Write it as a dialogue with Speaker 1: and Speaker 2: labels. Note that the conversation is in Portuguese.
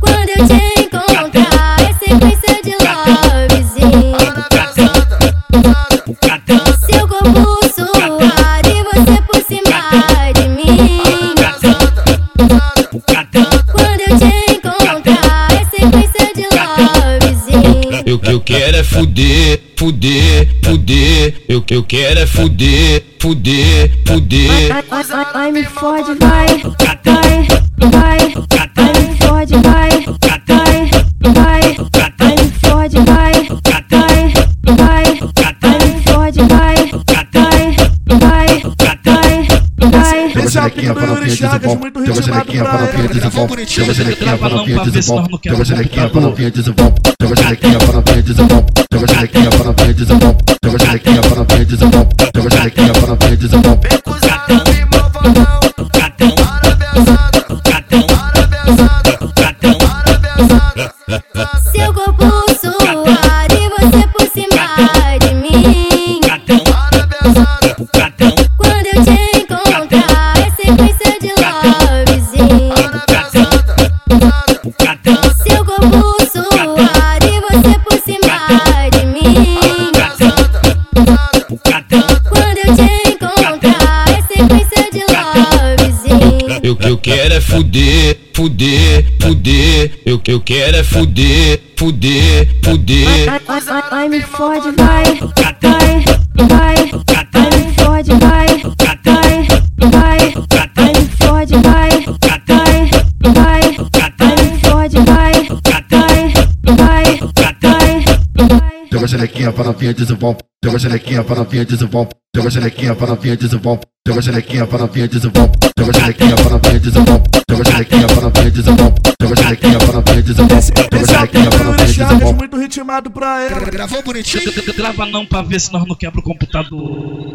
Speaker 1: Quando eu te encontrar, é sequência de lovezinho. Seu corpo suar e você por cima de mim. Quando eu te encontrar, é sequência de lovezinho.
Speaker 2: Eu que eu quero é fuder, fuder, fuder. Eu que eu quero é fuder fuder, fuder. Ai, ai, ai,
Speaker 3: ai, me fode, vai, vai, vai. Ai, me fode, vai, vai, vai. Ai, me fode, vai, vai, vai. Ai, me fode, vai, vai, vai, vai, vai. Esse é o pique do Chagas, muito ritmado pra
Speaker 4: ela.
Speaker 2: Joga
Speaker 3: xerequinha pra novinha pra ver se nós desembom. não quebra Joga
Speaker 1: Seu corpo suado e você por cima de mim. Quando eu te encontrar, é sequência de lovezinho. Seu corpo suado e você por cima de mim.
Speaker 2: Eu, eu quero é fuder, fuder, fuder. Eu, eu quero é fuder, fuder, fuder. Ai, ai, ai,
Speaker 3: ai, me fode, vai,
Speaker 1: vai,
Speaker 3: vai. Ai, me fode, vai, vai, vai. Ai, me fode, vai, vai, vai. Ai, me fode, vai, vai, vai, vai. Joga
Speaker 5: xerequinha pra novinha desembom. Joga xerequinha pra novinha desembom. Joga xerequinha novinha desembom. Joga xerequinha novinha desembom. Joga xerequinha novinha desembom. Joga xerequinha novinha desembom. Joga xerequinha desembom. Esse, Joga é
Speaker 3: xerequinha
Speaker 4: novinha Chagas, desembom.
Speaker 3: muito ritmado pra ela.
Speaker 4: Grava
Speaker 3: não pra ver se nós não quebra o computador.